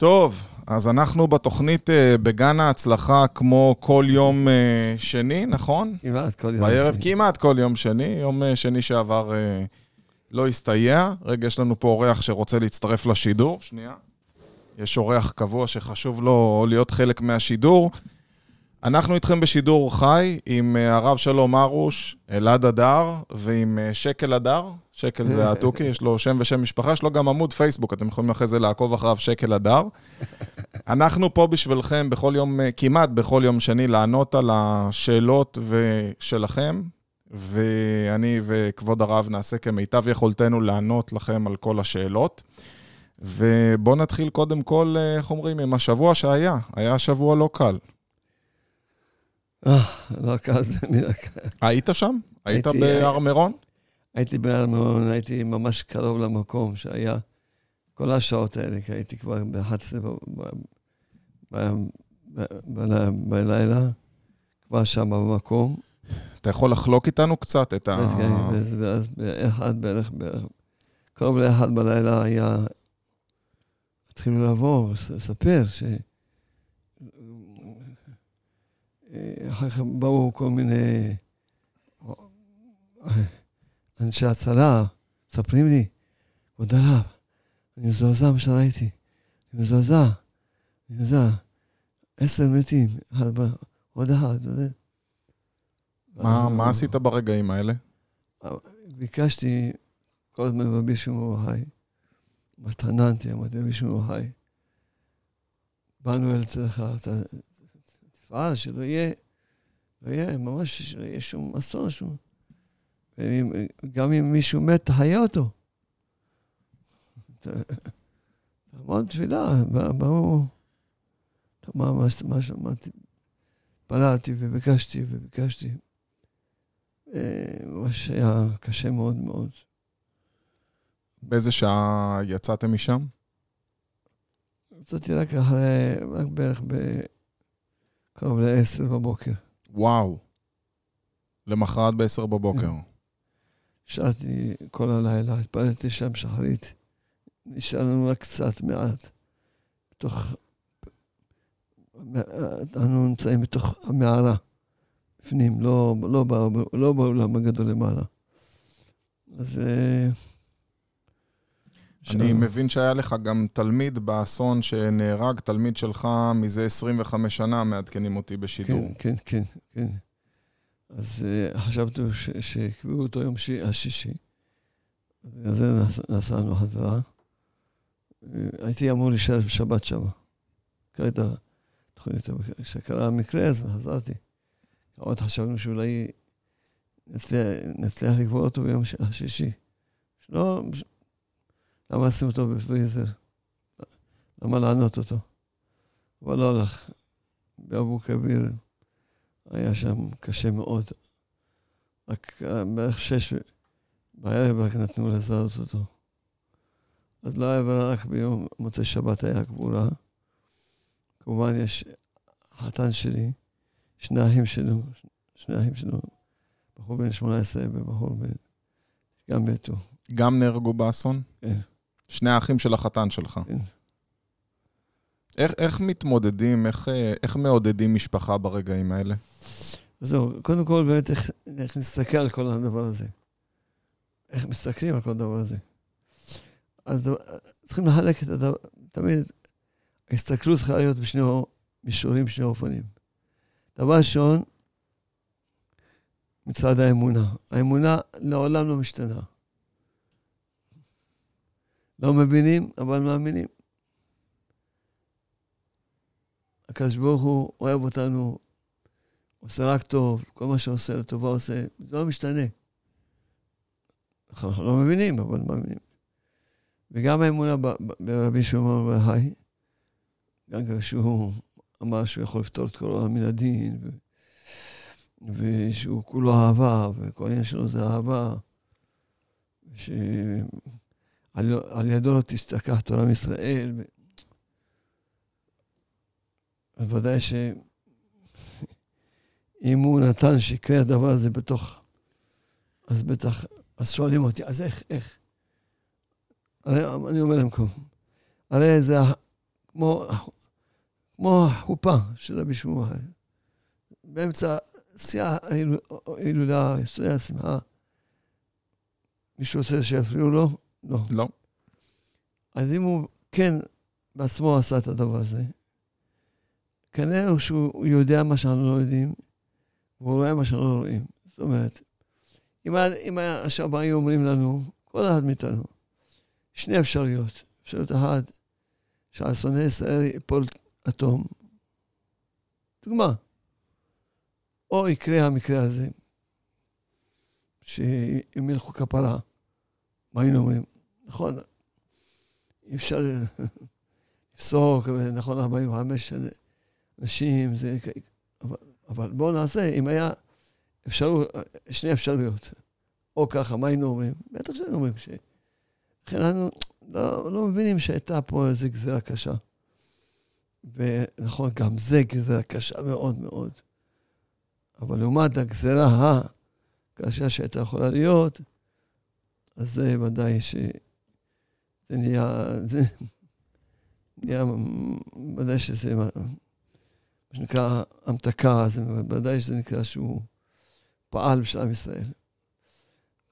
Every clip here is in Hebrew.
טוב, אז אנחנו בתוכנית אה, בגן ההצלחה כמו כל יום אה, שני, נכון? כמעט כל יום בערב שני. כמעט כל יום שני. יום אה, שני שעבר לא הסתייע. רגע, יש לנו פה אורח שרוצה להצטרף לשידור. שנייה. יש אורח קבוע שחשוב לו להיות חלק מהשידור. אנחנו איתכם בשידור חי עם אה, הרב שלום ארוש, אלעד הדר ועם אה, שקל הדר. שקל זה התוכי, יש לו שם ושם משפחה, יש לו גם עמוד פייסבוק, אתם יכולים אחרי זה לעקוב אחריו, שקל הדר. אנחנו פה בשבילכם בכל יום, אה, כמעט בכל יום שני, לענות על השאלות שלכם, ואני וכבוד הרב נעשה כמיטב יכולתנו לענות לכם על כל השאלות. ובואו נתחיל קודם כל, איך אומרים, עם השבוע שהיה. היה שבוע לא קל. אה, לא קל, זה נראה קל. היית שם? היית הייתי- בהר מירון? הייתי בהר מירון, הייתי ממש קרוב למקום שהיה כל השעות האלה, כי הייתי כבר ב-11 בלילה, כבר שם במקום. אתה יכול לחלוק איתנו קצת את ה... ואז- ואז באחד בערך, בערך, קרוב לאחד בלילה היה, התחילו לס- לספר ש... אחר כך באו כל מיני אנשי הצלה, מספרים לי, כבוד הרב, אני מזועזע מה שראיתי, אני מזועזע, אני מזועזע. עשר מתים, עוד אחד. מה, מה עשית ברגעים האלה? ביקשתי כל הזמן רבי שמעון חי. התחננתי, אמרתי רבי שמעון חי. באנו אל אצלך, תפעל שלא יהיה, לא יהיה, ממש שלא יהיה שום אסון, שום... גם אם מישהו מת, תחיה אותו. תעמוד תפילה, ב- ברור. מה, מה, מה שמעתי, התפללתי וביקשתי וביקשתי. אה, מה שהיה קשה מאוד מאוד. באיזה שעה יצאתם משם? יצאתי רק אחרי, רק בערך בקרוב ל-10 בבוקר. וואו. למחרת ב-10 בבוקר. שרתי כל הלילה, התפללתי שם שחרית. נשאר לנו רק קצת, מעט. בתוך... אנחנו נמצאים בתוך המערה, בפנים, לא, לא, בא- לא באולם הגדול למעלה. אז... אה, אני מבין שהיה לך גם תלמיד באסון שנהרג, תלמיד שלך מזה 25 שנה, מעדכנים אותי בשידור. כן, כן, כן, כן. אז uh, חשבתי ש- שיקבעו אותו יום שי- השישי. בגלל זה נס- נסענו חזרה. Uh, הייתי אמור להישאר בשבת שם. קראת התוכנית, כשקרה המקרה, אז חזרתי. עוד חשבנו שאולי נצליח, נצליח לקבור אותו ביום השישי. שלא, ש- למה לשים אותו בפריזר? למה לענות אותו? אבל לא הלך. באבו כביר היה שם קשה מאוד. רק בערך שש בערב רק נתנו לזהות אותו. אז לא היה ברירה, רק ביום מוצאי שבת היה קבורה. כמובן, יש חתן שלי, שני אחים שלו, שני אחים שלו, בחור בן 18 ובחור בן... גם מתו. גם נהרגו באסון? כן. שני האחים של החתן שלך. כן. איך, איך מתמודדים, איך, אה, איך מעודדים משפחה ברגעים האלה? זהו, קודם כל באמת איך, איך נסתכל על כל הדבר הזה. איך מסתכלים על כל הדבר הזה. אז דבר- צריכים לחלק את הדבר, תמיד ההסתכלות צריכה להיות בשני מישורים, בשני אופנים. דבר ראשון, מצד האמונה. האמונה לעולם לא משתנה. לא מבינים, אבל מאמינים. הקדוש ברוך הוא אוהב אותנו, עושה רק טוב, כל מה שעושה לטובה עושה, זה לא משתנה. אנחנו לא מבינים, אבל מאמינים. וגם האמונה ברבי שמעון בר יוחאי, גם כשהוא אמר שהוא יכול לפתור את כל העולם מן הדין, ו- ושהוא כולו אהבה, וכל העניין שלו זה אהבה, שעל על ידו לא תשתכח תורה מישראל. ו- אז ודאי ש... אם הוא נתן שיקרה הדבר הזה בתוך... אז בטח... אז שואלים אותי, אז איך, איך? הרי אני אומר להם, הרי זה... כמו, כמו החופה של רבי שמואל. באמצע שיא ההילולה, שיא השמחה. מישהו רוצה שיפריעו לו? לא. לא. אז אם הוא כן בעצמו עשה את הדבר הזה, כנראה שהוא יודע מה שאנחנו לא יודעים, והוא רואה מה שאנחנו לא רואים. זאת אומרת, אם, אם עכשיו היו אומרים לנו, כל אחד מאיתנו, שני אפשרויות. אפשרות אחת, שעל שונא ישראל ייפול אטום. דוגמה. או יקרה המקרה הזה, שאם ילכו כפרה, מה היינו אומרים? נכון, אי אפשר לפסוק, נכון, 45 אנשים, זה... אבל, אבל בואו נעשה, אם היה אפשרות, שני אפשרויות, או ככה, מה היינו אומרים? בטח שהיינו אומרים ש... לכן אנחנו לא, לא מבינים שהייתה פה איזו גזירה קשה. ונכון, גם זה גזירה קשה מאוד מאוד. אבל לעומת הגזירה הקשה שהייתה יכולה להיות, אז זה ודאי ש... זה נהיה... זה נהיה... ודאי שזה... מה שנקרא המתקה, זה ודאי שזה נקרא שהוא פעל בשביל עם ישראל.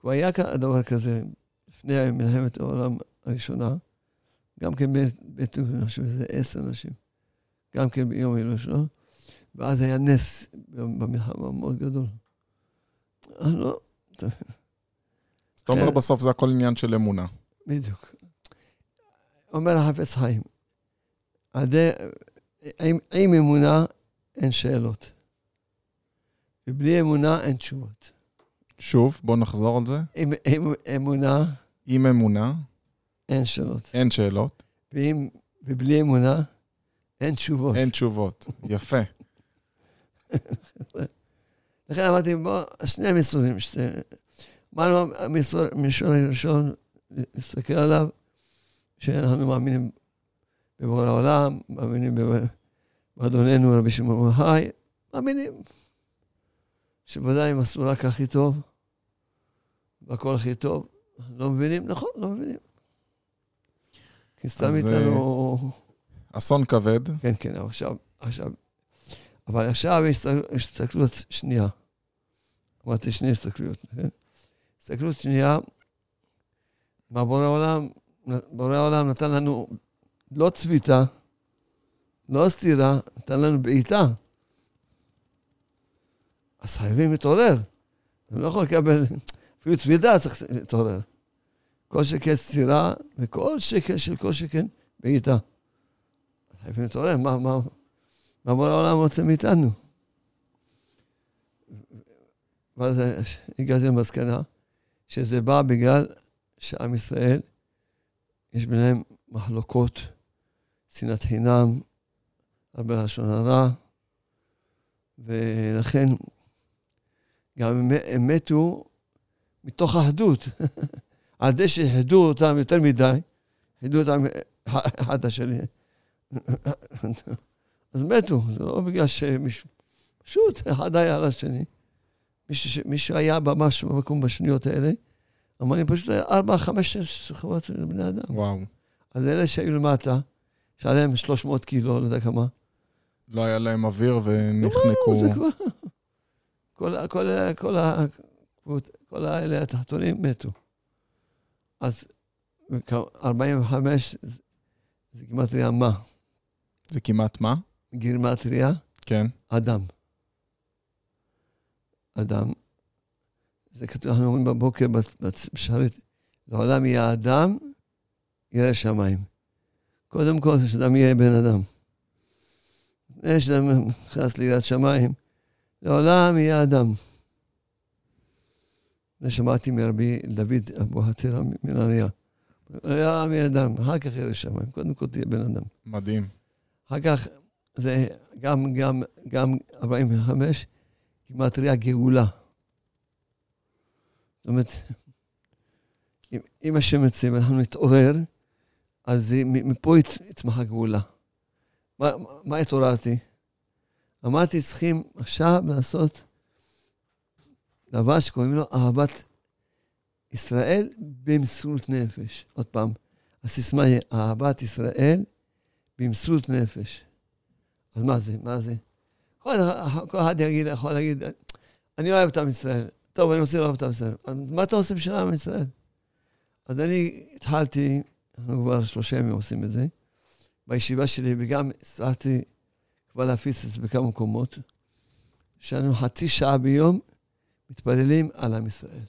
כבר היה דבר כזה לפני מלחמת העולם הראשונה, גם כן בית אני חושב שזה עשר נשים, גם כן ביום שלו, ואז היה נס במלחמה מאוד גדול. לא... אז אתה אומר בסוף זה הכל עניין של אמונה. בדיוק. אומר החפץ חיים, עם, עם אמונה אין שאלות, ובלי אמונה אין תשובות. שוב, בוא נחזור על זה. עם, עם אמונה... עם אמונה. אין שאלות. אין שאלות. ואם, ובלי אמונה, אין תשובות. אין תשובות, יפה. לכן אמרתי, בוא, שני מישורים. אמרנו, המישור הראשון, נסתכל עליו, שאנחנו מאמינים בבורא העולם, מאמינים באדוננו רבי שמעון חי, מאמינים שוודאי הם עשו רק הכי טוב, והכל הכי טוב. לא מבינים? נכון, לא מבינים. כי סתם איתנו... אה, אסון כבד. כן, כן, עכשיו, עכשיו. אבל עכשיו הסתכלות שנייה. אמרתי שני הסתכלויות, כן? הסתכלות שנייה, מה בורא העולם, בורא העולם נתן לנו לא צביתה, לא סתירה, נתן לנו בעיטה. אז חייבים להתעורר. אתה לא יכול לקבל, אפילו צבידה צריך להתעורר. כל שכן סתירה, וכל שכן של כל שכן בעיטה. חייבים להתעורר, מה, מה, מה בורא העולם רוצה מאיתנו? ואז הגעתי למסקנה שזה בא בגלל שעם ישראל, יש ביניהם מחלוקות, שנאת חינם, הרבה לשון הרע, ולכן גם הם מתו מתוך אחדות. על זה שהחדו אותם יותר מדי, החדו אותם אחד השני. אז מתו, זה לא בגלל שמישהו... פשוט אחד היה על השני. מישהו, מישהו היה ממש במקום בשניות האלה, אמר לי פשוט ארבע, חמש, שש חברות של בני אדם. וואו. אז אלה שהיו למטה, שהיה להם 300 קילו, לא יודע כמה. לא היה להם אוויר ונחנקו. זה כבר... כל, כל, כל, כל, כל האלה התחתונים מתו. אז 45 זה גימטריה מה? זה כמעט מה? גימטריה? כן. אדם. אדם. זה כתוב, אנחנו אומרים בבוקר בשערית, לעולם יהיה אדם, ירא שמיים. קודם כל, שאדם יהיה בן אדם. לפני שאדם נכנס ליראת שמיים, לעולם יהיה אדם. זה שמעתי מרבי דוד אבו חתירה מנהריה. היה מאדם, אחר כך ירא שמיים, קודם כל תהיה בן אדם. מדהים. אחר כך זה גם, גם, גם 45, גימטריה גאולה. זאת אומרת, אם, אם השם יוצא ואנחנו נתעורר, אז מפה יצמח הגאולה. מה, מה התעוררתי? אמרתי, צריכים עכשיו לעשות דבר שקוראים לו אהבת ישראל במסירות נפש. עוד פעם, הסיסמה היא אהבת ישראל במסות נפש. אז מה זה? מה זה? כל, אחד יכול להגיד, אני אוהב את עם ישראל. טוב, אני רוצה לאהוב את עם ישראל. מה אתה עושה בשביל עם ישראל? אז אני התחלתי, אנחנו כבר שלושה ימים עושים את זה, בישיבה שלי, וגם הצלחתי כבר להפיץ את זה בכמה מקומות, שאנו חצי שעה ביום מתפללים על עם ישראל.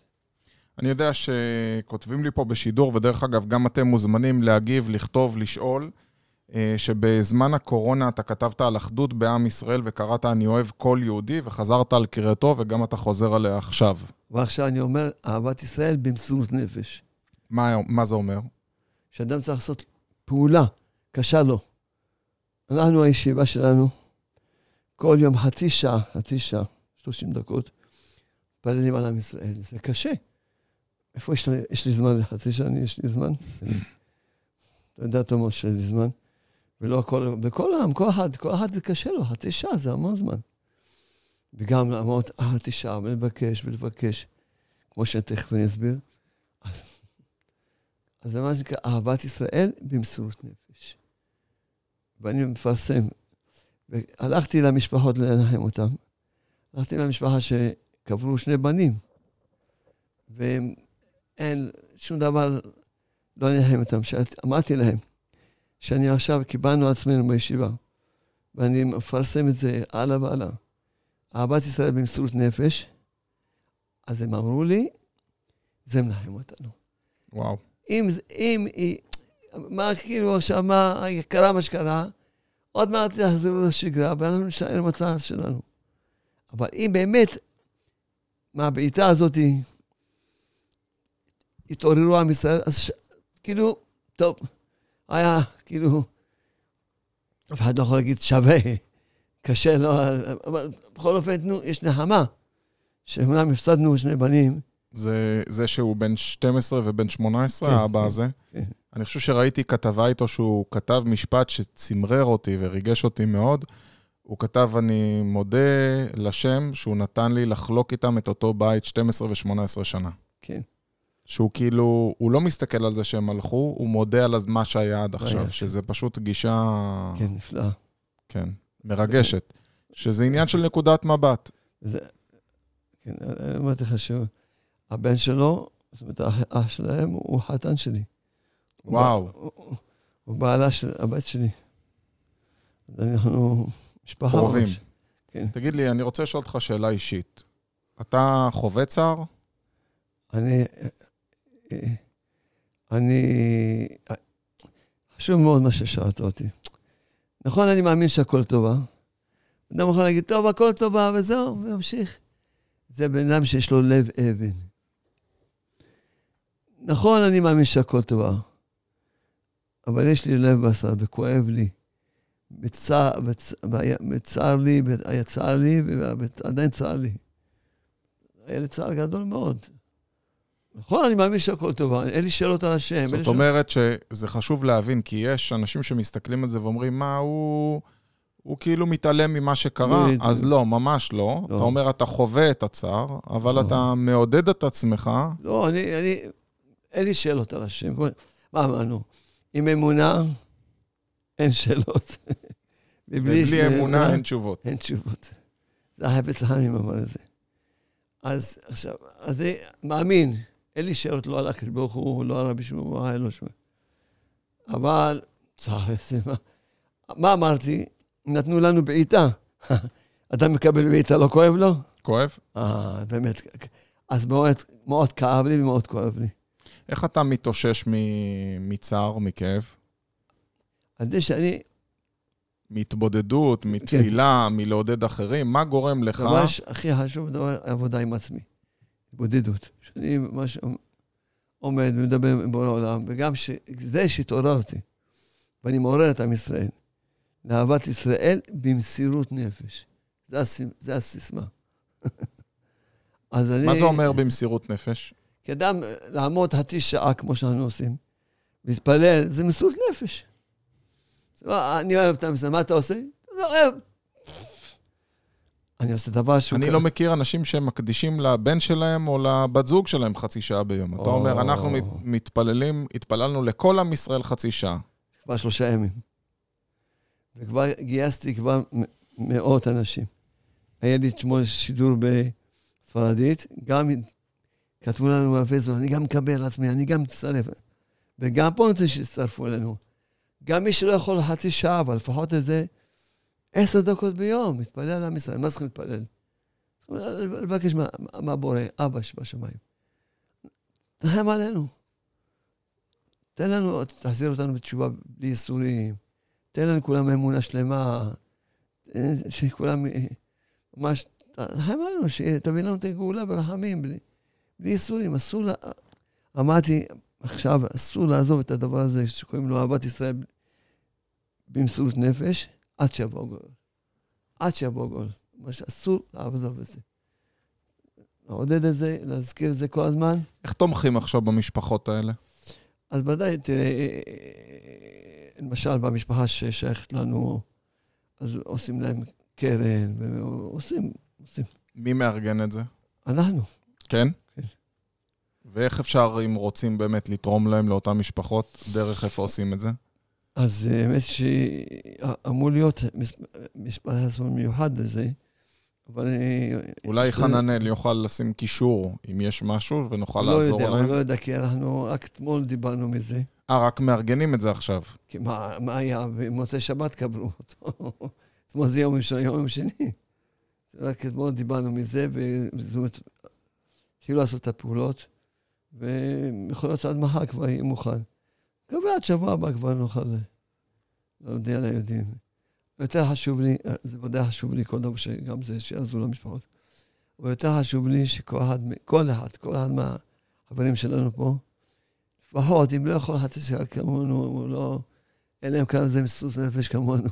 אני יודע שכותבים לי פה בשידור, ודרך אגב, גם אתם מוזמנים להגיב, לכתוב, לשאול, שבזמן הקורונה אתה כתבת על אחדות בעם ישראל וקראת אני אוהב כל יהודי, וחזרת על קריאתו, וגם אתה חוזר עליה עכשיו. ועכשיו אני אומר, אהבת ישראל במסירות נפש. מה, מה זה אומר? שאדם צריך לעשות פעולה קשה לו. אנחנו, הישיבה שלנו, כל יום חצי שעה, חצי שעה, 30 דקות, מתפללים על עם ישראל. זה קשה. איפה יש לי, יש לי זמן לחצי שעה? יש לי זמן? אתה יודע, תומר, שיש לי זמן. ולא הכל, בכל העם, כל אחד, כל אחד זה קשה לו, חצי שעה זה המון זמן. וגם לעמוד חצי שעה ולבקש ולבקש, כמו שתכף אני אסביר. אז, אז זה מה שנקרא אהבת ישראל במסירות נפש. ואני מפרסם. והלכתי למשפחות לנחם אותם. הלכתי למשפחה שקברו שני בנים, ואין שום דבר, לא לנחם אותם. אמרתי להם, שאני עכשיו קיבלנו עצמנו בישיבה, ואני מפרסם את זה הלאה והלאה. אהבת ישראל במסירות נפש, אז הם אמרו לי, זה מנחם אותנו. וואו. אם, אם, מה כאילו עכשיו, מה קרה מה שקרה, עוד מעט יחזרו לשגרה, ואנחנו נשאר במצב שלנו. אבל אם באמת, מהבעיטה הזאת התעוררו עם ישראל, אז ש... כאילו, טוב, היה כאילו, אף אחד לא יכול להגיד שווה, קשה, לא, אבל בכל אופן, נו, יש נחמה, שאומנם הפסדנו שני בנים. זה, זה שהוא בן 12 ובן 18, כן, האבא כן, הזה. כן. אני חושב שראיתי כתבה איתו שהוא כתב משפט שצמרר אותי וריגש אותי מאוד. הוא כתב, אני מודה לשם שהוא נתן לי לחלוק איתם את אותו בית 12 ו-18 שנה. כן. שהוא כאילו, הוא לא מסתכל על זה שהם הלכו, הוא מודה על מה שהיה עד עכשיו, היה שזה פשוט גישה... כן, נפלאה. כן, מרגשת. שזה עניין של נקודת מבט. זה, כן, אמרתי לך שהבן שלו, זאת אומרת, האח שלהם, הוא חתן שלי. וואו. הוא בעלה של הבת שלי. אנחנו משפחה קרובים. כן. תגיד לי, אני רוצה לשאול אותך שאלה אישית. אתה חווה צער? אני, אני... חשוב מאוד מה ששאלת אותי. נכון, אני מאמין שהכל טובה. אדם יכול להגיד, טוב, הכל טובה, וזהו, וימשיך. זה בן אדם שיש לו לב אבן. נכון, אני מאמין שהכל טובה, אבל יש לי לב בשר וכואב לי. בצער לי, היה לי, ועדיין צער לי. היה לי צער גדול מאוד. נכון, אני מאמין שהכל טוב, אין לי שאלות על השם. זאת אומרת שזה חשוב להבין, כי יש אנשים שמסתכלים על זה ואומרים, מה, הוא... הוא כאילו מתעלם ממה שקרה, אז לא, ממש לא. לא. אתה אומר, אתה חווה את הצער, אבל לא. אתה מעודד את עצמך. לא, אני, אני, אין לי שאלות על השם. מה אמרנו? עם אמונה, אין שאלות. ובלי אמונה, אין תשובות. אין תשובות. זה החפץ חיים אמר את זה. אז עכשיו, אז אני מאמין אין לי שאלות לא על הקדוש ברוך הוא, לא על רבי שמעון בר לא שמע. אבל, מה, מה אמרתי? נתנו לנו בעיטה. אדם מקבל בעיטה, לא כואב לו? כואב. אה, באמת. אז מאוד, מאוד כאב לי ומאוד כואב לי. איך אתה מתאושש מצער, מכאב? על זה שאני... מהתבודדות. מתפילה, כן. מלעודד אחרים, מה גורם לך... הדבר הכי חשוב, דבר עבודה עם עצמי. התבודדות. שאני ממש עומד ומדבר עם בורא העולם, וגם זה שהתעוררתי, ואני מעורר את עם ישראל, לאהבת ישראל במסירות נפש. זה, הס... זה הסיסמה. אז אני... מה זה אומר במסירות נפש? כאדם, לעמוד חצי שעה כמו שאנחנו עושים, להתפלל, זה מסירות נפש. אני אוהב את המסע, מה אתה עושה? אני אוהב. אני עושה דבר שהוא... אני לא מכיר אנשים שמקדישים לבן שלהם או לבת זוג שלהם חצי שעה ביום. אתה אומר, אנחנו מתפללים, התפללנו לכל עם ישראל חצי שעה. כבר שלושה ימים. וכבר גייסתי כבר מאות אנשים. היה לי אתמול שידור בספרדית, גם כתבו לנו בפייסבוק, אני גם מקבל עצמי, אני גם מצטרף. וגם פה רוצה שיצטרפו אלינו. גם מי שלא יכול חצי שעה, אבל לפחות איזה עשר דקות ביום, מתפלל על עם ישראל. מה צריכים להתפלל? לבקש מהבורא, אבא שבשמיים. תרחם עלינו. תן לנו, תחזיר אותנו בתשובה בלי ייסורים. תן לנו כולם אמונה שלמה. שכולם ממש, תרחם עלינו, שתביא לנו את הגאולה ברחמים, בלי, בלי ייסורים. אסור, לה... אמרתי, עכשיו אסור לעזוב את הדבר הזה שקוראים לו אהבת ישראל במסירות נפש, עד שיבוא גול. עד שיבוא גול. מה שאסור לעזוב את זה. לעודד את זה, להזכיר את זה כל הזמן. איך תומכים עכשיו במשפחות האלה? אז ודאי, תראה, למשל במשפחה ששייכת לנו, אז עושים להם קרן, ועושים, עושים. מי מארגן את זה? אנחנו. כן? כן. ואיך אפשר, אם רוצים באמת לתרום להם, לאותן משפחות, דרך איפה עושים את זה? אז האמת שאמור להיות מספר הזמן מיוחד לזה, אבל... אולי חננאל יוכל לשים קישור, אם יש משהו, ונוכל לא לעזור יודע, להם. לא יודע, כי אנחנו רק אתמול דיברנו מזה. אה, רק מארגנים את זה עכשיו. כי מה, מה היה? במוצאי שבת קבלו אותו. אתמול זה יום ראשון, יום שני. רק אתמול דיברנו מזה, וזאת אומרת, התחילו לעשות את הפעולות, ויכול להיות שעד מחר כבר יהיה מוכן. מקווה עד שבוע הבא כבר נוכל להודיע ליהודים. יותר חשוב לי, זה ודאי חשוב לי כל דבר שגם זה, שיעזרו למשפחות. אבל יותר חשוב לי שכל אחד, כל אחד, כל אחד מהחברים שלנו פה, לפחות, אם לא יכול חצי שעה כמונו, הוא לא... אין להם כמה זה מסוס נפש כמונו.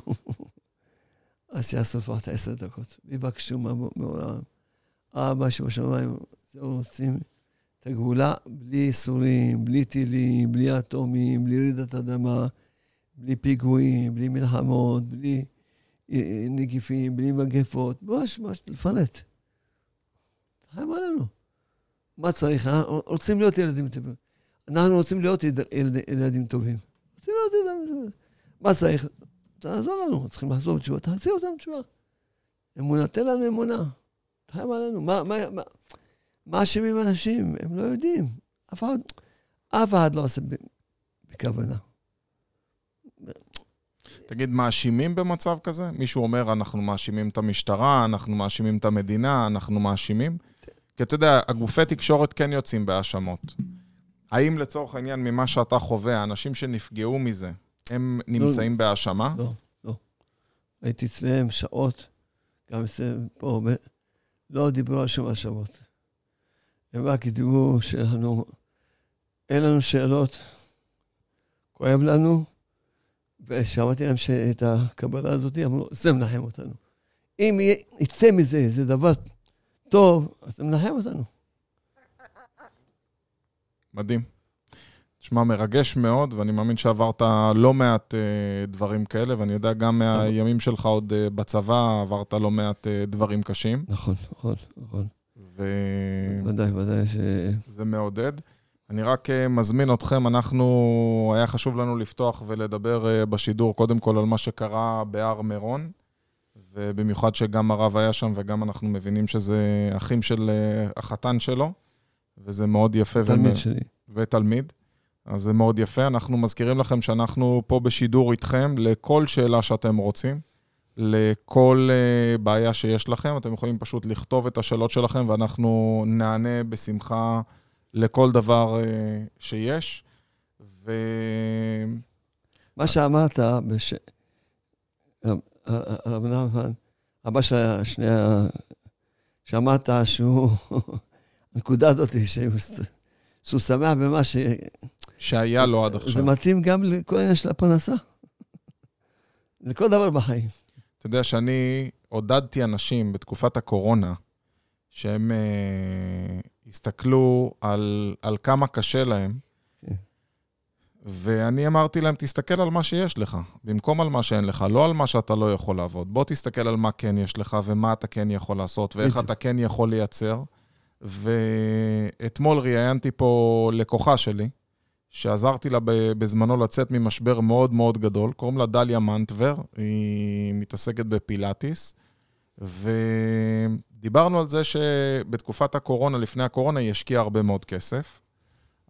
אז שיעשו לפחות עשר דקות. ויבקשו מעולם. אבא שבשמיים, זהו, רוצים את הגאולה בלי ייסורים, בלי טילים, בלי אטומים, בלי רעידת אדמה, בלי פיגועים, בלי מלחמות, בלי נגיפים, בלי מגפות, ממש, ממש לפרט. חיים עלינו. מה צריך? אנחנו רוצים להיות ילדים טובים. אנחנו רוצים להיות ילדים טובים. רוצים להיות ילדים טובים. מה צריך? תעזור לנו, צריכים לחזור בתשובה, תחזיר אותנו בתשובה. אמונה, תן לנו אמונה. חיים עלינו. מה, מה, מה, מה אשמים אנשים? הם לא יודעים. אף אחד, אף אחד לא עושה בכוונה. תגיד, מאשימים במצב כזה? מישהו אומר, אנחנו מאשימים את המשטרה, אנחנו מאשימים את המדינה, אנחנו מאשימים? כי אתה יודע, הגופי תקשורת כן יוצאים בהאשמות. האם לצורך העניין, ממה שאתה חווה, האנשים שנפגעו מזה, הם נמצאים לא, בהאשמה? לא, לא. הייתי אצלם שעות, גם אצלם פה, לא דיברו על שום האשמות. הם רק דיברו שלנו, אין לנו שאלות, כואב לנו, ושמעתי להם שאת הקבלה הזאת, אמרו, זה מנחם אותנו. אם יצא מזה איזה דבר טוב, אז זה מנחם אותנו. מדהים. תשמע, מרגש מאוד, ואני מאמין שעברת לא מעט uh, דברים כאלה, ואני יודע גם מהימים שלך עוד uh, בצבא, עברת לא מעט uh, דברים קשים. נכון, נכון, נכון. ו... ודאי, ודאי ש... זה מעודד. אני רק אה, מזמין אתכם, אנחנו, היה חשוב לנו לפתוח ולדבר אה, בשידור קודם כל על מה שקרה בהר מירון, ובמיוחד שגם הרב היה שם וגם אנחנו מבינים שזה אחים של אה, החתן שלו, וזה מאוד יפה. תלמיד ו... שלי. ותלמיד. אז זה מאוד יפה. אנחנו מזכירים לכם שאנחנו פה בשידור איתכם לכל שאלה שאתם רוצים, לכל בעיה שיש לכם. אתם יכולים פשוט לכתוב את השאלות שלכם ואנחנו נענה בשמחה. לכל דבר אה, שיש. ו... מה שאמרת, בש... הרב נחמן, אבא של השנייה, שאמרת שהוא, הנקודה הזאת, שהוא שמח במה ש... שהיה לו עד עכשיו. זה מתאים גם לכל העניין של הפרנסה. לכל דבר בחיים. אתה יודע שאני עודדתי אנשים בתקופת הקורונה, שהם אה, הסתכלו על, על כמה קשה להם, כן. ואני אמרתי להם, תסתכל על מה שיש לך, במקום על מה שאין לך, לא על מה שאתה לא יכול לעבוד. בוא תסתכל על מה כן יש לך, ומה אתה כן יכול לעשות, ואיך אתה כן יכול לייצר. ואתמול ראיינתי פה לקוחה שלי, שעזרתי לה בזמנו לצאת ממשבר מאוד מאוד גדול, קוראים לה דליה מנטבר, היא מתעסקת בפילאטיס, ודיברנו על זה שבתקופת הקורונה, לפני הקורונה, היא השקיעה הרבה מאוד כסף,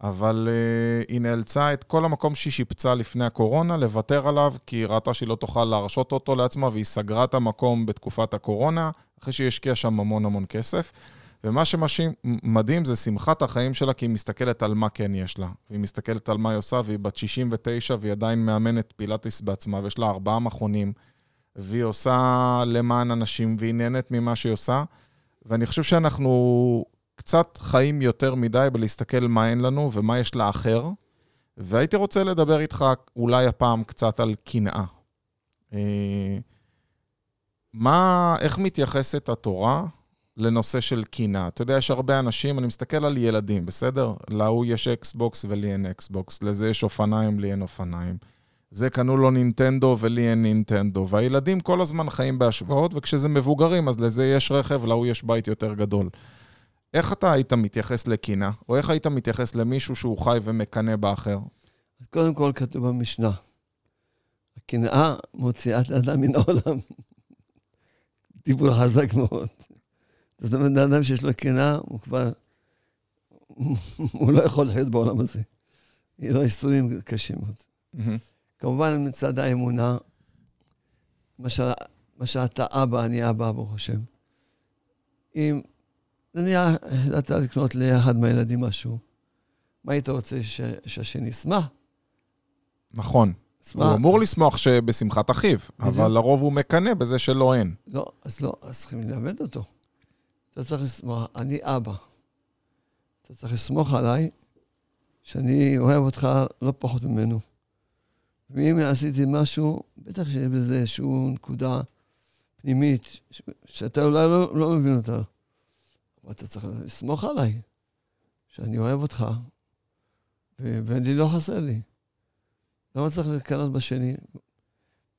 אבל uh, היא נאלצה את כל המקום שהיא שיפצה לפני הקורונה, לוותר עליו, כי היא ראתה שהיא לא תוכל להרשות אותו לעצמה, והיא סגרה את המקום בתקופת הקורונה, אחרי שהיא השקיעה שם המון המון כסף. ומה שמדהים זה שמחת החיים שלה, כי היא מסתכלת על מה כן יש לה. והיא מסתכלת על מה היא עושה, והיא בת 69, והיא עדיין מאמנת פילאטיס בעצמה, ויש לה ארבעה מכונים, והיא עושה למען אנשים, והיא נהנית ממה שהיא עושה. ואני חושב שאנחנו קצת חיים יותר מדי בלהסתכל מה אין לנו ומה יש לאחר. והייתי רוצה לדבר איתך אולי הפעם קצת על קנאה. אה, מה, איך מתייחסת התורה לנושא של קנאה. אתה יודע, יש הרבה אנשים, אני מסתכל על ילדים, בסדר? להוא יש אקסבוקס ולי אין אקסבוקס, לזה יש אופניים, לי אין אופניים. זה קנו לו נינטנדו ולי אין נינטנדו. והילדים כל הזמן חיים בהשוואות, וכשזה מבוגרים, אז לזה יש רכב, להוא יש בית יותר גדול. איך אתה היית מתייחס לקנאה? או איך היית מתייחס למישהו שהוא חי ומקנא באחר? אז קודם כל כתוב במשנה, הקנאה מוציאה את האדם מן העולם. דיבור חזק מאוד. זאת אומרת, אדם שיש לו קנאה, הוא כבר... הוא לא יכול לחיות בעולם הזה. יהיו לו איסורים קשים מאוד. כמובן, מצד האמונה, מה שאתה אבא, אני אבא, ברוך השם. אם נניח החלטת לקנות לאחד מהילדים משהו, מה היית רוצה, שהשני ישמח? נכון. הוא אמור לשמוח בשמחת אחיו, אבל לרוב הוא מקנא בזה שלא אין. לא, אז לא, אז צריכים ללמד אותו. אתה צריך לסמוך, אני אבא. אתה צריך לסמוך עליי, שאני אוהב אותך לא פחות ממנו. ואם עשיתי משהו, בטח שיהיה בזה איזושהי נקודה פנימית, שאתה אולי לא, לא מבין אותה. אבל אתה צריך לסמוך עליי, שאני אוהב אותך, ואני לא חסר לי. למה צריך לקנות בשני?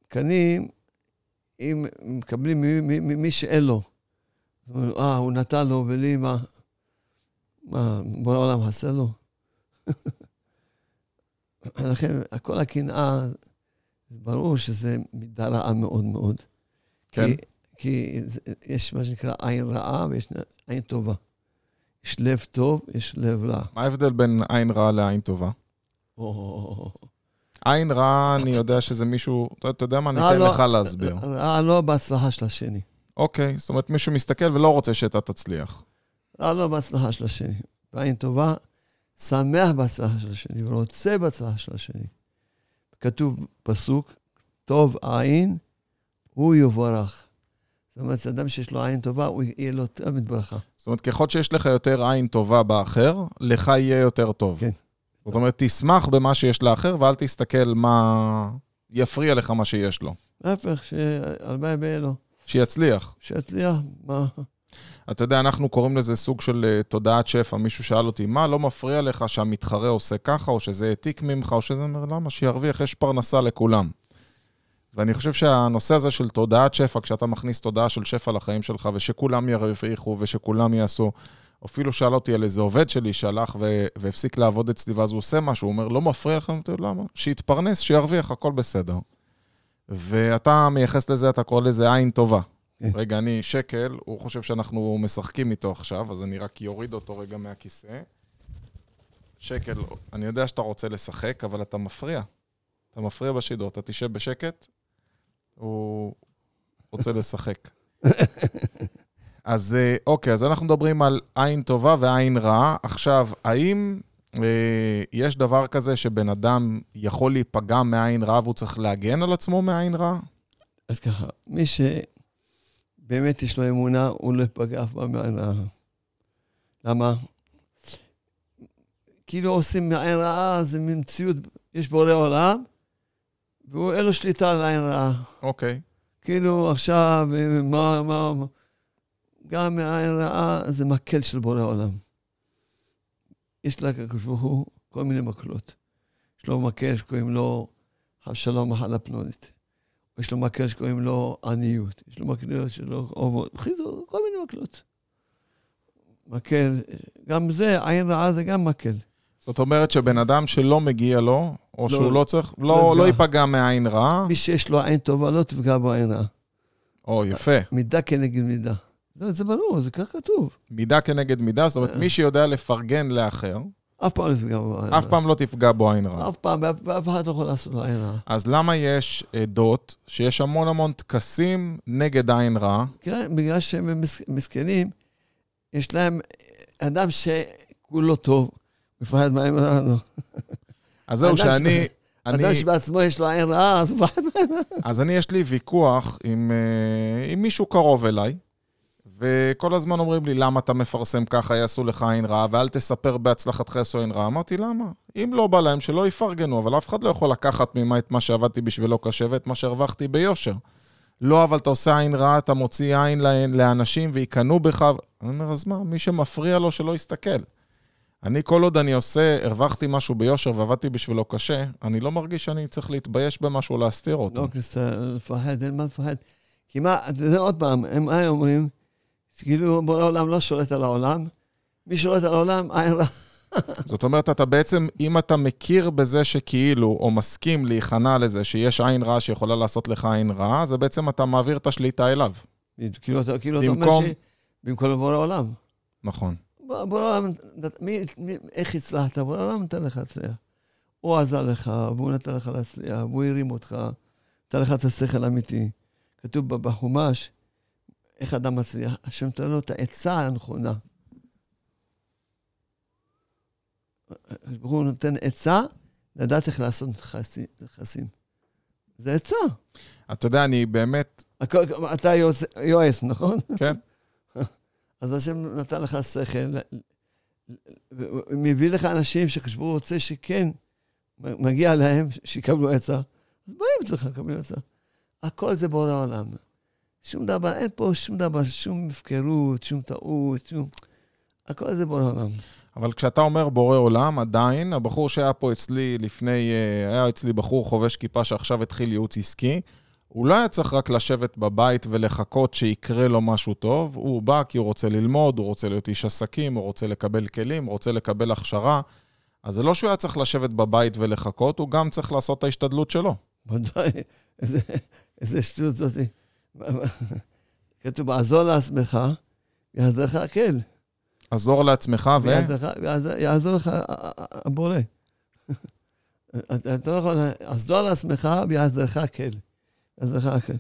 קנים, אם מקבלים ממי שאין לו. אה, הוא נתן לו, ולי מה? מה, בוא העולם חסר לו? לכן, כל הקנאה, ברור שזה מידה רעה מאוד מאוד. כן. כי, כי יש מה שנקרא עין רעה ויש עין טובה. יש לב טוב, יש לב רע. מה ההבדל בין עין רעה לעין טובה? עין רעה, אני יודע שזה מישהו, אתה יודע מה, אני אתן לא- לך להסביר. רעה לא בהצלחה של השני. אוקיי, זאת אומרת, מישהו מסתכל ולא רוצה שאתה תצליח. לא, לא בהצלחה של השני. בעין טובה, שמח בהצלחה של השני ורוצה בהצלחה של השני. כתוב פסוק, טוב עין, הוא יבורך. זאת אומרת, אדם שיש לו עין טובה, הוא יהיה לו תמיד ברכה. זאת אומרת, ככל שיש לך יותר עין טובה באחר, לך יהיה יותר טוב. כן. זאת אומרת, תשמח במה שיש לאחר, ואל תסתכל מה יפריע לך מה שיש לו. להפך, שהלוואי ויהיה לו. שיצליח. שיצליח, מה? אתה יודע, אנחנו קוראים לזה סוג של uh, תודעת שפע. מישהו שאל אותי, מה, לא מפריע לך שהמתחרה עושה ככה, או שזה העתיק ממך, או שזה אומר, למה? שירוויח, יש פרנסה לכולם. ואני חושב שהנושא הזה של תודעת שפע, כשאתה מכניס תודעה של שפע לחיים שלך, ושכולם ירוויחו ושכולם יעשו, אפילו שאל אותי על איזה עובד שלי שהלך ו- והפסיק לעבוד אצלי, ואז הוא עושה משהו, הוא אומר, לא מפריע אומר, למה? שיתפרנס, שירוויח, הכל בסדר. ואתה מייחס לזה, אתה קורא לזה עין טובה. כן. רגע, אני שקל, הוא חושב שאנחנו משחקים איתו עכשיו, אז אני רק יוריד אותו רגע מהכיסא. שקל, אני יודע שאתה רוצה לשחק, אבל אתה מפריע. אתה מפריע בשידור, אתה תשב בשקט, הוא רוצה לשחק. אז אה, אוקיי, אז אנחנו מדברים על עין טובה ועין רעה. עכשיו, האם יש דבר כזה שבן אדם יכול להיפגע מעין רעה והוא צריך להגן על עצמו מעין רעה? אז ככה, מי שבאמת יש לו אמונה, הוא לא יפגע אף פעם מעין רעה. למה? כאילו עושים מעין רעה, זה מין מציאות, יש בורא עולם, ואין לו שליטה על עין רעה. אוקיי. כאילו עכשיו, מה, מה, גם מעין רעה זה מקל של בורא עולם. יש לקדוש ברוך הוא כל מיני מקלות. יש לו מקל שקוראים לו אבשלום מחלה פנונית. יש לו מקל שקוראים לו עניות. יש לו מקל שלו אובות. בחיזור, כל מיני מקלות. מקל, גם זה, עין רעה זה גם מקל. זאת אומרת שבן אדם שלא מגיע לו, או לא, שהוא לא צריך, לא לא, לא יפגע. ייפגע מעין רע. מי שיש לו עין טובה לא תפגע בו עין רעה. או, יפה. מידה כנגד מידה. לא, זה ברור, זה כך כתוב. מידה כנגד מידה, זאת אומרת, אה. מי שיודע לפרגן לאחר, אף פעם לא תפגע בו עין רעה. אף פעם לא תפגע בו עין רע. אף פעם, ואף- ואף אחד לא יכול לעשות לו עין רעה. אז למה יש עדות שיש המון המון טקסים נגד עין רע? כן, בגלל שהם מס- מסכנים, יש להם אדם שכולו טוב, מפחד מהעין רעה, לא. אז זהו שאני... אני, אדם שבעצמו יש לו עין רעה, אז הוא מפחד מהעין רעה. אז אני, יש לי ויכוח עם, אה, עם מישהו קרוב אליי, וכל הזמן אומרים לי, למה אתה מפרסם ככה, יעשו לך עין רע, ואל תספר בהצלחתך יעשו עין רע. אמרתי, למה? אם לא בא להם, שלא יפרגנו, אבל אף אחד לא יכול לקחת ממך את מה שעבדתי בשבילו קשה ואת מה שהרווחתי ביושר. לא, אבל אתה עושה עין רע, אתה מוציא עין לאנשים ויקנאו בך. אני אומר, אז מה, מי שמפריע לו, שלא יסתכל. אני, כל עוד אני עושה, הרווחתי משהו ביושר ועבדתי בשבילו קשה, אני לא מרגיש שאני צריך להתבייש במשהו, להסתיר אותו. לא כניסה, לפחד, אין מה לפחד. כי מה, יודע עוד פעם, הם מה אומרים? שכאילו בורא העולם לא שולט על העולם, מי שולט על העולם, עין רעה. זאת אומרת, אתה בעצם, אם אתה מכיר בזה שכאילו, או מסכים להיכנע לזה שיש עין רעה שיכולה לעשות לך עין רעה, זה בעצם אתה מעביר את השליטה אליו. כאילו אתה כאילו אתה אומר ש... במקום בורא העולם. נכון. בורא העולם, מי- מי- איך הצלחת? בורא העולם נתן לך להצליח. הוא עזר לך, והוא נתן לך להצליח, והוא הרים אותך, נתן לך את השכל האמיתי. כתוב בחומש, איך אדם מצליח? השם נותן לו את העצה הנכונה. הוא נותן עצה לדעת איך לעשות נכסי- נכסים. זה עצה. אתה יודע, אני באמת, אתה יועץ, יועץ, נכון? כן, אז השם נתן לך שכל, מביא לך אנשים שחשבו, רוצה שכן, מגיע להם, שיקבלו עצה. אז באים אצלך, קבלים עצה. הכל זה בורא העולם. שום דבר, אין פה שום דבר, שום הפקרות, שום טעות, שום... הכל זה בורא העולם. אבל כשאתה אומר בורא עולם, עדיין, הבחור שהיה פה אצלי לפני, אה, היה אצלי בחור חובש כיפה שעכשיו התחיל ייעוץ עסקי, הוא לא היה צריך רק לשבת בבית ולחכות שיקרה לו משהו טוב, הוא בא כי הוא רוצה ללמוד, הוא רוצה להיות איש עסקים, הוא רוצה לקבל כלים, הוא רוצה לקבל הכשרה. אז זה לא שהוא היה צריך לשבת בבית ולחכות, הוא גם צריך לעשות את ההשתדלות שלו. ודאי, איזה, שטות זאת. כתוב, עזור לעצמך, יעזור לך הקל. עזור לעצמך ו... ויעזור לך- יעזור לך הבורא. אתה לא יכול, עזור לעצמך ויעזור לך הקל. יעזור לך הקל.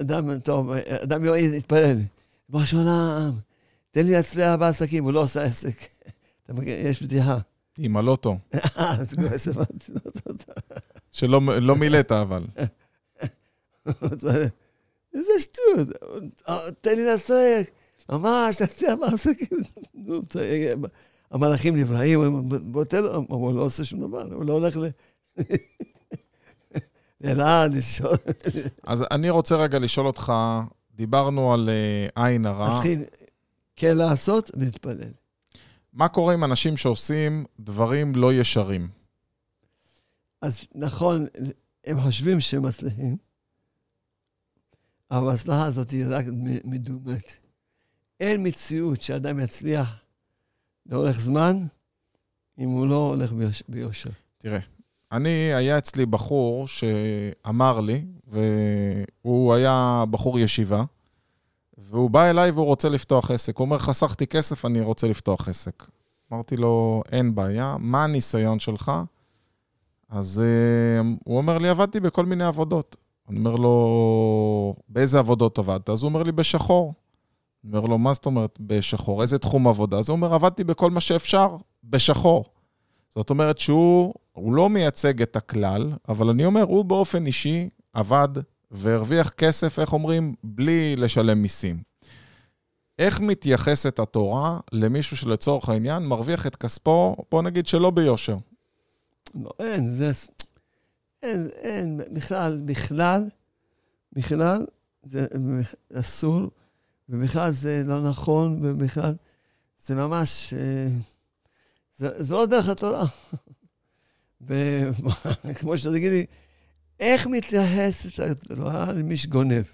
אדם טוב, אדם יועיל. ריבונו של עולם, תן לי להצליח בעסקים, הוא לא עושה עסק. יש בדיחה. עם הלוטו, אה, אז כבר שמעתי אותה. שלא לא מילאת אבל. איזה שטות, תן לי לעסק, ממש, תצליח בעסקים. נו, בסדר, המלאכים נבראים, בוא תן לו, הוא לא עושה שום דבר, הוא לא הולך ל... לאלעד, לשאול. אז אני רוצה רגע לשאול אותך, דיברנו על אה, עין הרע. אז כן לעשות ולהתפלל. מה קורה עם אנשים שעושים דברים לא ישרים? אז נכון, הם חושבים שהם מצליחים, ההצלחה הזאת היא רק מדומת. אין מציאות שאדם יצליח לאורך זמן אם הוא לא הולך ביוש- ביושר. תראה, אני, היה אצלי בחור שאמר לי, והוא היה בחור ישיבה, והוא בא אליי והוא רוצה לפתוח עסק. הוא אומר, חסכתי כסף, אני רוצה לפתוח עסק. אמרתי לו, אין בעיה, מה הניסיון שלך? אז uh, הוא אומר לי, עבדתי בכל מיני עבודות. אני אומר לו, באיזה עבודות עבדת? אז הוא אומר לי, בשחור. אני אומר לו, מה זאת אומרת בשחור? איזה תחום עבודה? אז הוא אומר, עבדתי בכל מה שאפשר, בשחור. זאת אומרת שהוא הוא לא מייצג את הכלל, אבל אני אומר, הוא באופן אישי עבד והרוויח כסף, איך אומרים, בלי לשלם מיסים. איך מתייחסת התורה למישהו שלצורך העניין מרוויח את כספו, בוא נגיד שלא ביושר? לא, אין, זה... אין, אין, בכלל, בכלל, בכלל, זה אסור, ובכלל זה לא נכון, ובכלל, זה ממש... אה, זה, זה לא דרך התורה. וכמו שאתה תגיד לי, איך מתייחסת התורה למי שגונב?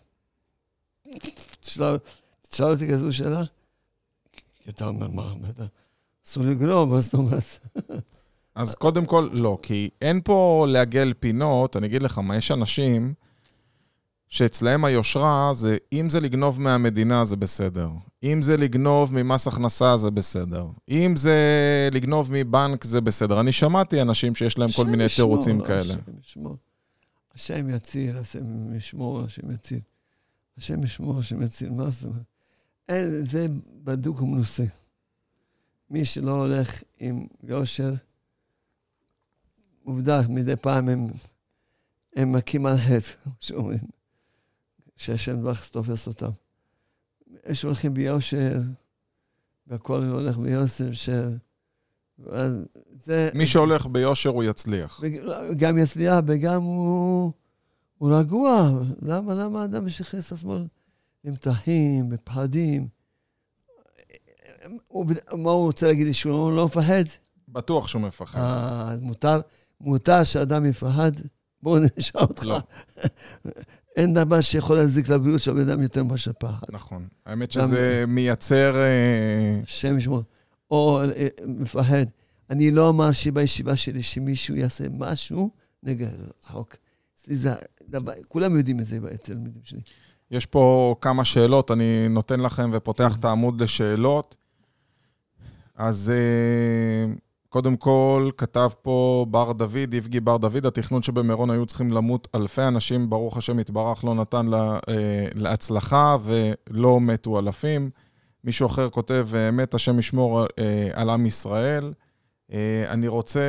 תשאל אותי כזו שאלה, כי אתה אומר, מה. אסור לגנוב, מה זאת אומרת? אז קודם כל, לא, כי אין פה לעגל פינות, אני אגיד לך מה, יש אנשים שאצלהם היושרה זה, אם זה לגנוב מהמדינה זה בסדר, אם זה לגנוב ממס הכנסה זה בסדר, אם זה לגנוב מבנק זה בסדר. אני שמעתי אנשים שיש להם כל מיני ישמור, תירוצים כאלה. השם ישמור. השם יציל, השם ישמור, השם יציל. השם ישמור, השם יציל, מה זאת אומרת? אין, זה בדוק ומנוסה. מי שלא הולך עם יושר, עובדה, מדי פעם הם, הם מכים על חטא, כמו שאומרים, שהשם ברך תופס אותם. יש שהולכים ביושר, והכל הולך ביושר, ש... זה... מי שהולך ביושר הוא יצליח. גם יצליח וגם הוא, הוא רגוע. למה, למה אדם את עצמו למתחים, בפחדים? הוא, מה הוא רוצה להגיד לי, שהוא לא מפחד? בטוח שהוא מפחד. אה, אז מותר, מותר שאדם יפחד? בואו נשאל אותך. לא. אין דבר שיכול להזיק לבריאות של הבן אדם יותר מאשר פחד. נכון. האמת שזה מייצר... אה, השם ישמור. או אה, מפחד. אני לא אמר שבישיבה שלי שמישהו יעשה משהו נגד החוק. אצלי זה דבר, כולם יודעים את זה אצל התלמידים שלי. יש פה כמה שאלות, אני נותן לכם ופותח את העמוד לשאלות. אז אה, קודם כל, כתב פה בר דוד, יבגי בר דוד, התכנון שבמירון היו צריכים למות אלפי אנשים, ברוך השם יתברך, לא נתן לה, אה, להצלחה ולא מתו אלפים. מישהו אחר כותב, אמת השם ישמור אה, על עם ישראל. אה, אני רוצה...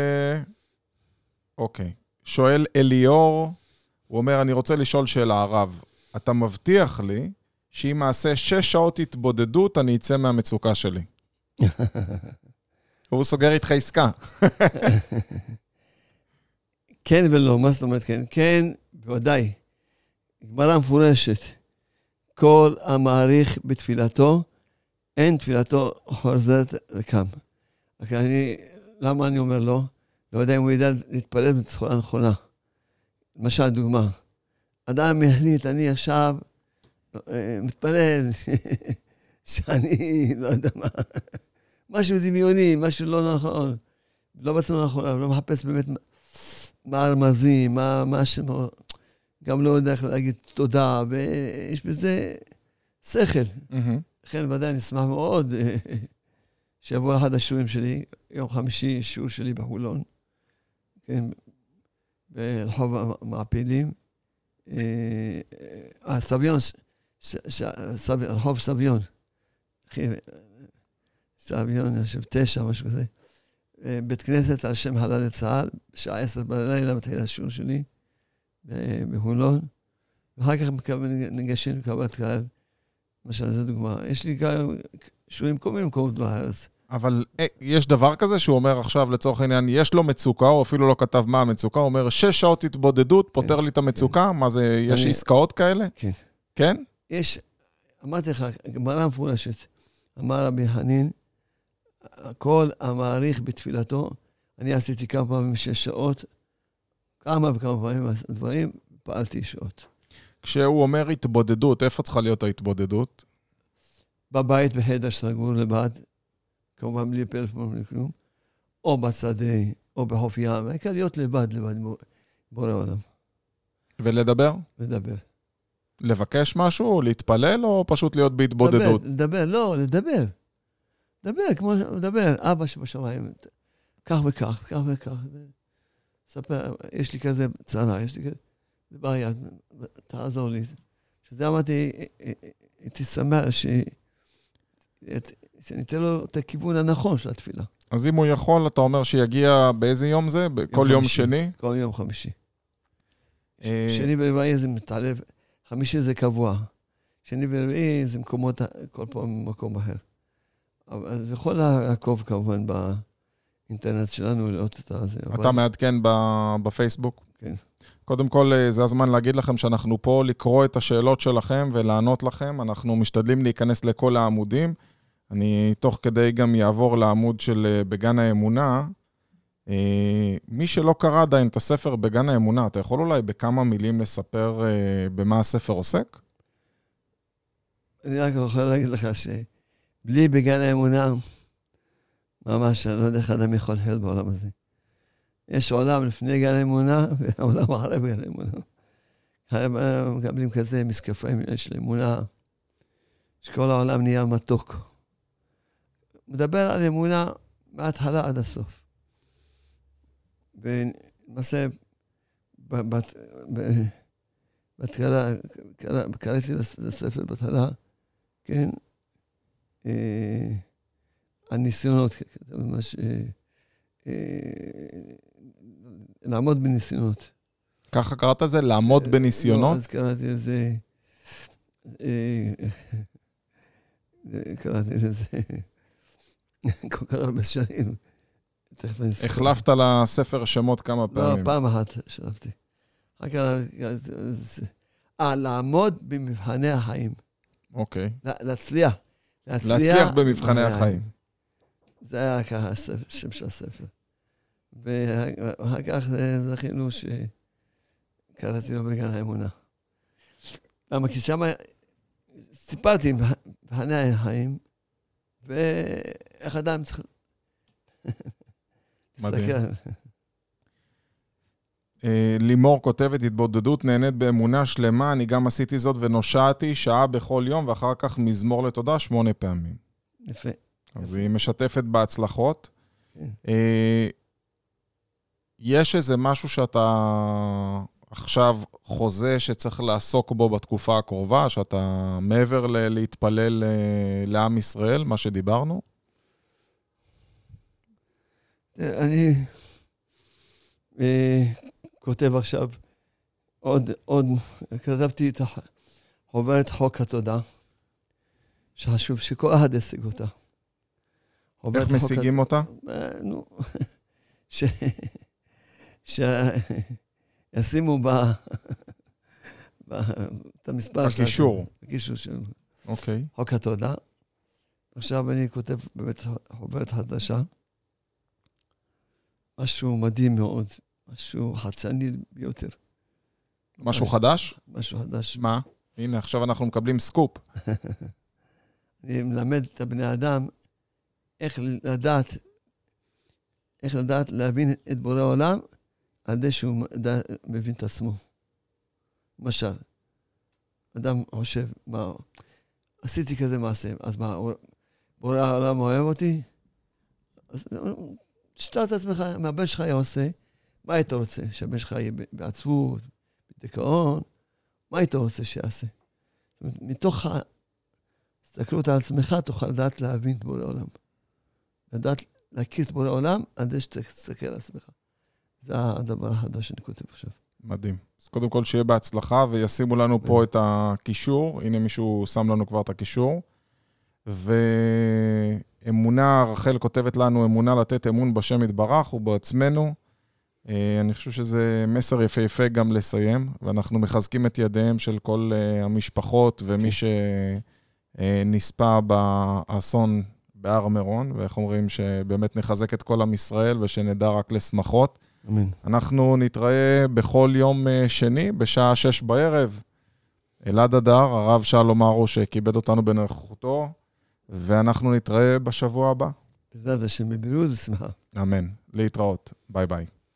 אוקיי. שואל אליאור, הוא אומר, אני רוצה לשאול שאלה, הרב. אתה מבטיח לי שאם אעשה שש שעות התבודדות, אני אצא מהמצוקה שלי. הוא סוגר איתך עסקה. כן ולא, מה זאת אומרת כן? כן, בוודאי. גמרא מפורשת. כל המעריך בתפילתו, אין תפילתו חוזרת ריקם. אוקיי, אני, למה אני אומר לא? לא יודע אם הוא ידע להתפלל בצורה נכונה. למשל, דוגמה. אדם החליט, אני עכשיו אה, מתפלל, שאני, לא יודע מה, משהו דמיוני, משהו לא נכון, לא בצורה נכונה, לא מחפש באמת מה הרמזים, מה, מה השם, גם לא יודע איך להגיד תודה, ויש בזה שכל. לכן ודאי נשמח מאוד אה, שיבוא אחד השיעורים שלי, יום חמישי, שיעור שלי בחולון, כן, ברחוב המעפילים. אה, סביון, רחוב סביון. סביון, אני חושב, תשע, משהו כזה. אה, בית כנסת על שם חלל לצה"ל, בשעה עשר בלילה מתחיל השיעור שלי בחולון, ואחר כך ניגשים לקבלת קהל. למשל, זו דוגמה. יש לי גם שיעורים כל מיני מקומות בארץ. אבל אה, יש דבר כזה שהוא אומר עכשיו, לצורך העניין, יש לו מצוקה, הוא אפילו לא כתב מה המצוקה, הוא אומר, שש שעות התבודדות, פותר כן, לי את המצוקה? כן. מה זה, יש אני... עסקאות כאלה? כן. כן? יש, אמרתי לך, גמרא מפורשת, אמר רבי חנין, כל המעריך בתפילתו, אני עשיתי כמה פעמים שש שעות, כמה וכמה פעמים דברים, פעלתי שעות. כשהוא אומר התבודדות, איפה צריכה להיות ההתבודדות? בבית, בחדר סגור לבד, כמובן בלי פלאפון, בלי כלום, או בשדה, או בחוף ים, העיקר להיות לבד, לבד, בורא עולם. ולדבר? לדבר. לבקש משהו, להתפלל, או פשוט להיות בהתבודדות? לדבר, לדבר, לא, לדבר. לדבר, כמו לדבר, אבא שבשמיים, כך וכך, כך וכך. ספר, יש לי כזה צרה, יש לי כזה, זה בעיה, תעזור לי. שזה אמרתי, הייתי שמח ש... שאני אתן לו את הכיוון הנכון של התפילה. אז אם הוא יכול, אתה אומר שיגיע באיזה יום זה? כל יום שני? כל יום חמישי. אה, שני ורביעי זה מתעלב, חמישי זה קבוע. שני ורביעי זה מקומות, כל פעם במקום אחר. אבל יכול לעקוב כמובן באינטרנט שלנו, לראות את זה. אתה מעדכן בפייסבוק? כן. קודם כל, אה, זה הזמן להגיד לכם שאנחנו פה לקרוא את השאלות שלכם ולענות לכם. אנחנו משתדלים להיכנס לכל העמודים. אני תוך כדי גם יעבור לעמוד של אה, בגן האמונה. אה, מי שלא קרא עדיין את הספר בגן האמונה, אתה יכול אולי בכמה מילים לספר במה הספר עוסק? אני רק יכול להגיד לך שבלי בגן האמונה, ממש, אני לא יודע איך אדם יכול לחיות בעולם הזה. יש עולם לפני גן האמונה ועולם אחרי גן האמונה. מקבלים כזה משקפיים של אמונה, שכל העולם נהיה מתוק. מדבר על אמונה מההתחלה עד הסוף. ולמעשה, בהתחלה, קראתי לספר בהתחלה, כן, אה, הניסיונות, ממש, אה, אה, לעמוד בניסיונות. ככה קראת לזה? לעמוד לא, בניסיונות? אז קראתי לזה, קראתי לזה כל כך הרבה שנים. תכף אני אסתכל. החלפת לספר שמות כמה לא, פעמים. לא, פעם אחת שלפתי. אחר כך, אה, לעמוד במבחני החיים. אוקיי. להצליח. להצליח במבחני החיים. זה היה ככה השם של הספר. ואחר כך זכינו שקראתי לו בגן האמונה. למה? כי שם סיפרתי מבחני החיים, ואיך אדם צריך... מדהים. אה, לימור כותבת, התבודדות נהנית באמונה שלמה, אני גם עשיתי זאת ונושעתי שעה בכל יום, ואחר כך מזמור לתודה שמונה פעמים. יפה. אז היא משתפת בהצלחות. כן. אה, יש איזה משהו שאתה עכשיו חוזה שצריך לעסוק בו בתקופה הקרובה, שאתה מעבר ל- להתפלל אה, לעם ישראל, מה שדיברנו? אני כותב עכשיו עוד, עוד, כתבתי את חוברת חוק התודה, שחשוב שכל אחד ישיג אותה. איך משיגים אותה? אה, נו, שישימו ב... את המספר של... בקישור. בקישור של... אוקיי. חוק התודה. עכשיו אני כותב באמת חוברת חדשה. משהו מדהים מאוד, משהו חדשני ביותר. משהו חדש? משהו חדש. מה? הנה, עכשיו אנחנו מקבלים סקופ. אני מלמד את הבני אדם איך לדעת, איך לדעת להבין את בורא העולם על ידי שהוא מבין את עצמו. למשל, אדם חושב, מה, עשיתי כזה מעשה, אז מה, בורא העולם אוהב אותי? אז תשתר את עצמך, מה הבן שלך היה עושה, מה היית רוצה? שהבן שלך יהיה בעצבות, בדיכאון? מה היית רוצה שיעשה? מתוך ההסתכלות על עצמך, תוכל לדעת להבין את בורא העולם. לדעת להכיר את בורא העולם, עד שתסתכל על עצמך. זה הדבר החדש שאני כותב עכשיו. מדהים. אז קודם כל שיהיה בהצלחה, וישימו לנו פה את הקישור. הנה מישהו שם לנו כבר את הקישור. ואמונה, רחל כותבת לנו, אמונה לתת אמון בשם יתברך ובעצמנו. אה, אני חושב שזה מסר יפהפה גם לסיים, ואנחנו מחזקים את ידיהם של כל אה, המשפחות ומי שנספה באסון בהר מירון, ואיך אומרים, שבאמת נחזק את כל עם ישראל ושנדע רק לשמחות. אמן. אנחנו נתראה בכל יום אה, שני בשעה שש בערב. אלעד אדר, הרב שלום ארו שכיבד אותנו בנוכחותו, ואנחנו נתראה בשבוע הבא. בעזרת השם, בבריאות ושמחה. אמן. להתראות. ביי ביי.